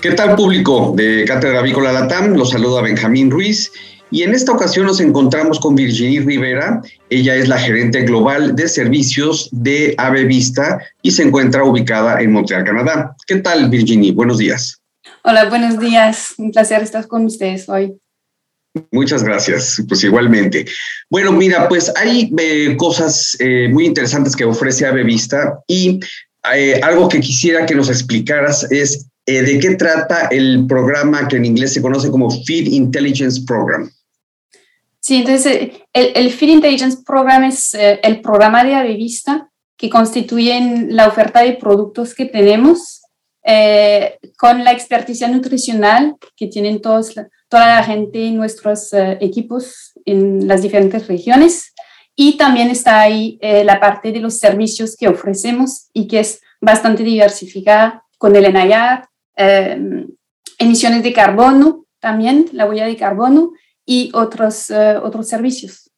¿Qué tal público de Cátedra Avícola Latam? Los saluda Benjamín Ruiz y en esta ocasión nos encontramos con Virginie Rivera. Ella es la gerente global de servicios de Ave Vista y se encuentra ubicada en Montreal, Canadá. ¿Qué tal Virginie? Buenos días. Hola, buenos días. Un placer estar con ustedes hoy. Muchas gracias, pues igualmente. Bueno, mira, pues hay eh, cosas eh, muy interesantes que ofrece Ave Vista y eh, algo que quisiera que nos explicaras es eh, ¿de qué trata el programa que en inglés se conoce como Feed Intelligence Program? Sí, entonces el, el Feed Intelligence Program es eh, el programa de Avevista que constituye la oferta de productos que tenemos eh, con la experticia nutricional que tienen todos, toda la gente en nuestros equipos en las diferentes regiones. Y también está ahí la parte de los servicios que ofrecemos y que es bastante diversificada con el ENAYAR, Em, emisiones de carbono también, la huella de carbono y otros, eh, otros servicios.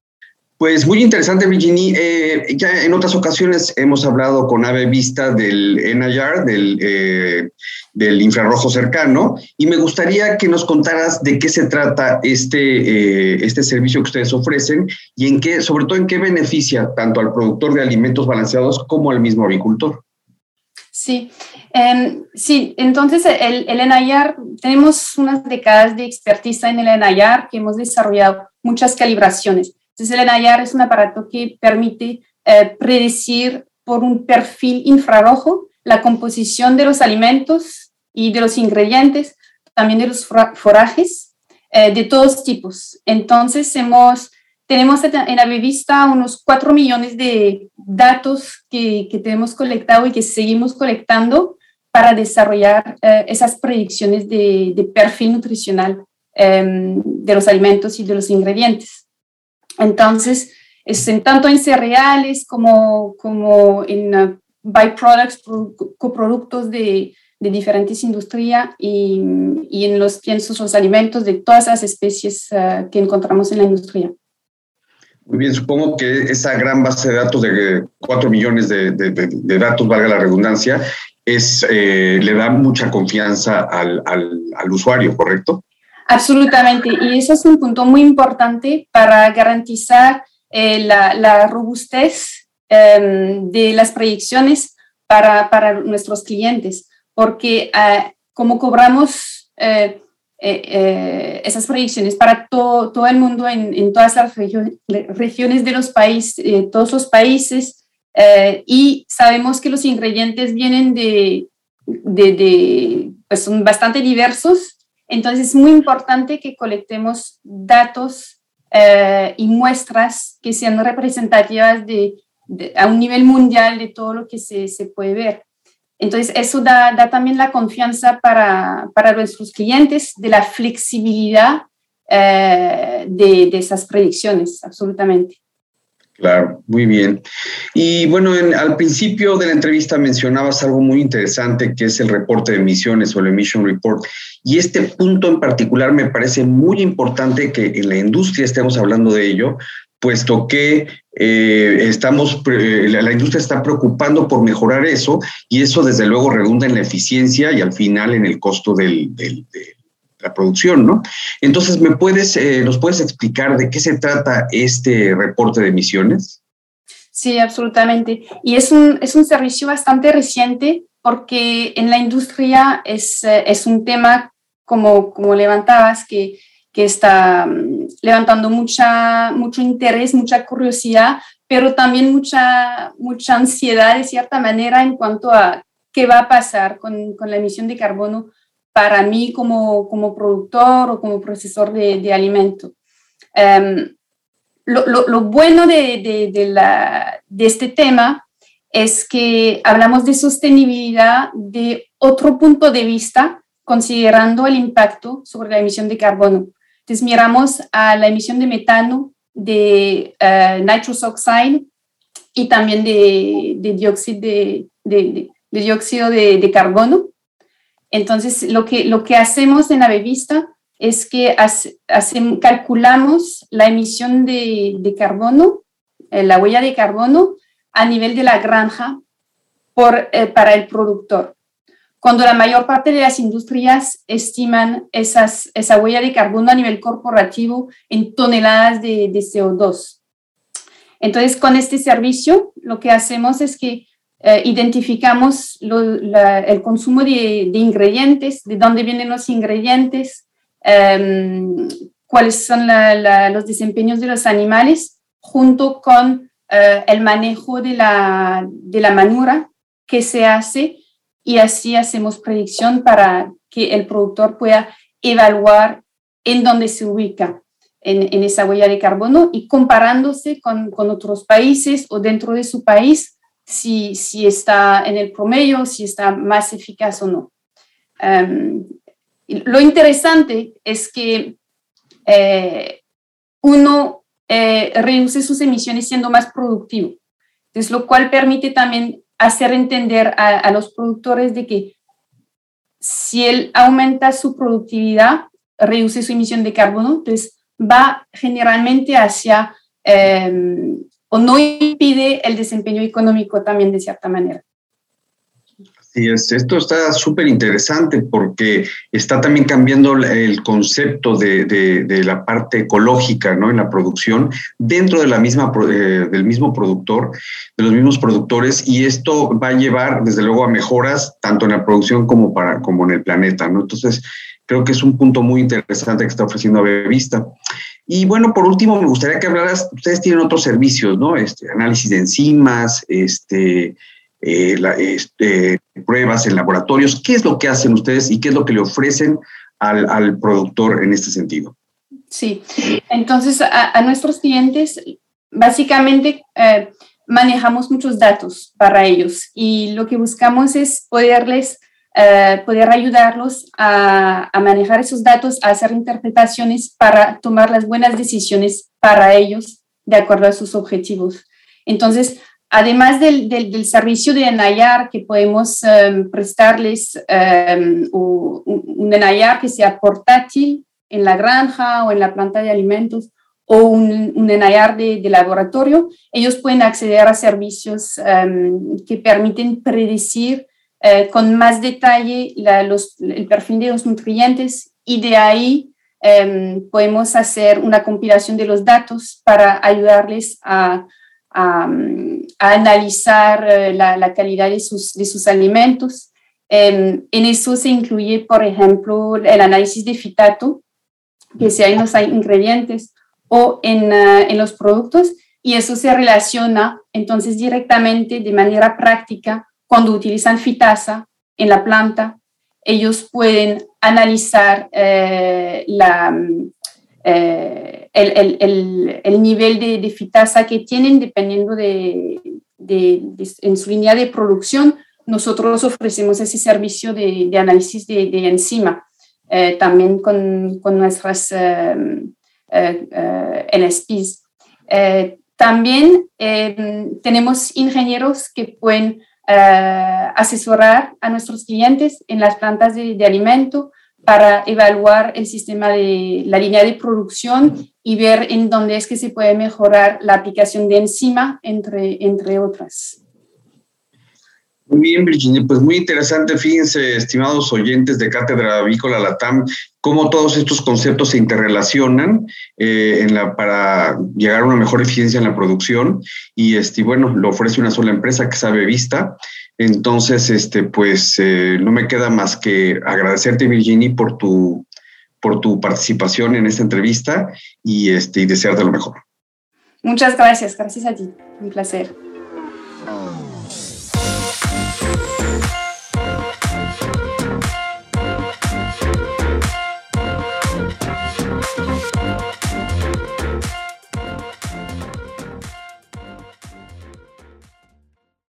Pues muy interesante, Virginie. Eh, ya en otras ocasiones hemos hablado con Ave Vista del NIR, del, eh, del infrarrojo cercano, y me gustaría que nos contaras de qué se trata este, este servicio que ustedes ofrecen y en qué, sobre todo en qué beneficia tanto al productor de alimentos balanceados como al mismo agricultor. Sí, em, sí, entonces el, el tenemos unas décadas de expertise en el ENAYAR que hemos desarrollado muchas calibraciones. Entonces el ENAYAR es un aparato que permite eh, predecir por un perfil infrarrojo la composición de los alimentos y de los ingredientes, también de los forajes, eh, de todos tipos. Entonces hemos tenemos en la revista unos 4 millones de datos que, que, tenemos colectado y que seguimos colectando para desarrollar eh, esas predicciones de, de perfil nutricional em, de los alimentos y de los ingredientes. Entonces, es en tanto en cereales como, como en uh, byproducts, coproductos de, de diferentes industrias y, y, en los piensos, los alimentos de todas las especies uh, que encontramos en la industria. Muy bien, supongo que esa gran base de datos de 4 millones de, de, datos, valga la redundancia, es, eh, le da mucha confianza al, al, usuario, ¿correcto? Absolutamente, y eso es un punto muy importante para garantizar eh, la, la, robustez eh, de las proyecciones para, para, nuestros clientes, porque uh, como cobramos eh, eh, esas proyecciones para todo, el mundo en, todas las regiones de los países, eh, todos los países, y sabemos que los ingredientes vienen de, de, de, pues son bastante diversos, entonces es muy importante que colectemos datos y muestras que sean representativas de, a un nivel mundial de todo lo que se, se puede ver. Entonces, eso da, también la confianza para, nuestros clientes de la flexibilidad eh, de, esas predicciones, absolutamente. Claro, muy bien. Y bueno, en, al principio de la entrevista mencionabas algo muy interesante que es el reporte de emisiones o el Emission Report. Y este punto en particular me parece muy importante que en la industria estemos hablando de ello, puesto que eh, estamos, la industria está preocupando por mejorar eso y eso desde luego redunda en la eficiencia y al final en el costo de la producción, ¿no? Entonces, ¿me puedes, eh, ¿nos puedes explicar de qué se trata este reporte de emisiones? Sí, absolutamente. Y es un, es un servicio bastante reciente porque en la industria es, eh, es un tema, como, como levantabas, que que está mm, levantando mucha, mucho interés, mucha curiosidad, pero también mucha, mucha ansiedad de cierta manera en cuanto a qué va a pasar con, con la emisión de carbono para mí como, como productor o como procesor de, de alimento. Um, lo, bueno de, de, este tema es que hablamos de sostenibilidad de otro punto de vista, considerando el impacto sobre la emisión de carbono. Entonces, miramos a la emisión de metano, de uh, nitrous oxide y también de, dióxido, de, dióxido de, carbono. Entonces, lo que, lo que hacemos en Avevista es que calculamos la emisión de, carbono, eh, la huella de carbono a nivel de la granja eh, para el productor. Cuando la mayor parte de las industrias estiman esa huella de carbono a nivel corporativo en toneladas de, CO2. Entonces, con este servicio, lo que hacemos es que eh, identificamos el consumo de, ingredientes, de dónde vienen los ingredientes, Em, cuáles son los desempeños de los animales junto con eh, el manejo de la manura que se hace y así hacemos predicción para que el productor pueda evaluar en dónde se ubica en, en esa huella de carbono y comparándose con, con, otros países o dentro de su país si, si está en el promedio, si está más eficaz o no. Um, lo interesante es que eh, uno eh, reduce sus emisiones siendo más productivo, entonces, lo cual permite también hacer entender a, los productores de que si él aumenta su productividad, reduce su emisión de carbono, entonces va generalmente hacia eh, o no impide el desempeño económico también de cierta manera. Sí, es, esto está súper interesante porque está también cambiando el concepto de, la parte ecológica ¿no? en la producción dentro de la misma, eh, del mismo productor, de los mismos productores, y esto va a llevar, desde luego, a mejoras tanto en la producción como, para, como en el planeta. ¿no? Entonces, creo que es un punto muy interesante que está ofreciendo Vista. Y bueno, por último, me gustaría que hablaras, ustedes tienen otros servicios, ¿no? Este, análisis de enzimas, este, eh, este, pruebas en laboratorios. ¿Qué es lo que hacen ustedes y qué es lo que le ofrecen al, productor en este sentido? Sí, entonces a, nuestros clientes básicamente eh, manejamos muchos datos para ellos y lo que buscamos es poderles, eh, poder ayudarlos a, a, manejar esos datos, a hacer interpretaciones para tomar las buenas decisiones para ellos de acuerdo a sus objetivos. Entonces, Además del, del, servicio de enayar que podemos em, prestarles um, un, enayar que sea portátil en la granja o en la planta de alimentos o un, un enayar de, laboratorio, ellos pueden acceder a servicios em, que permiten predecir eh, con más detalle los, el perfil de los nutrientes y de ahí podemos hacer una compilación de los datos para ayudarles a a, analizar eh, la, calidad de sus, de sus alimentos. en eso se incluye, por ejemplo, el análisis de fitato, que sea en los ingredientes o en, eh, en los productos, y eso se relaciona entonces directamente de manera práctica cuando utilizan fitasa en la planta. Ellos pueden analizar eh, la, el, el, el, nivel de, de, fitasa que tienen dependiendo de, de, en su línea de producción. Nosotros ofrecemos ese servicio de, análisis de, enzima, eh, también con, con nuestras eh, eh, NSPs. también tenemos ingenieros que pueden asesorar a nuestros clientes en las plantas de alimento, para evaluar el sistema de la línea de producción y ver en dónde es que se puede mejorar la aplicación de enzima, entre, entre otras. Muy bien, Virginia, pues muy interesante. Fíjense, estimados oyentes de Cátedra Avícola Latam, cómo todos estos conceptos se interrelacionan eh, en la, para llegar a una mejor eficiencia en la producción. Y este, bueno, lo ofrece una sola empresa que sabe vista. Entonces, este, pues eh, no me queda más que agradecerte, Virginie, por tu, por tu participación en esta entrevista y, este, desearte lo mejor. Muchas gracias, gracias a ti, un placer.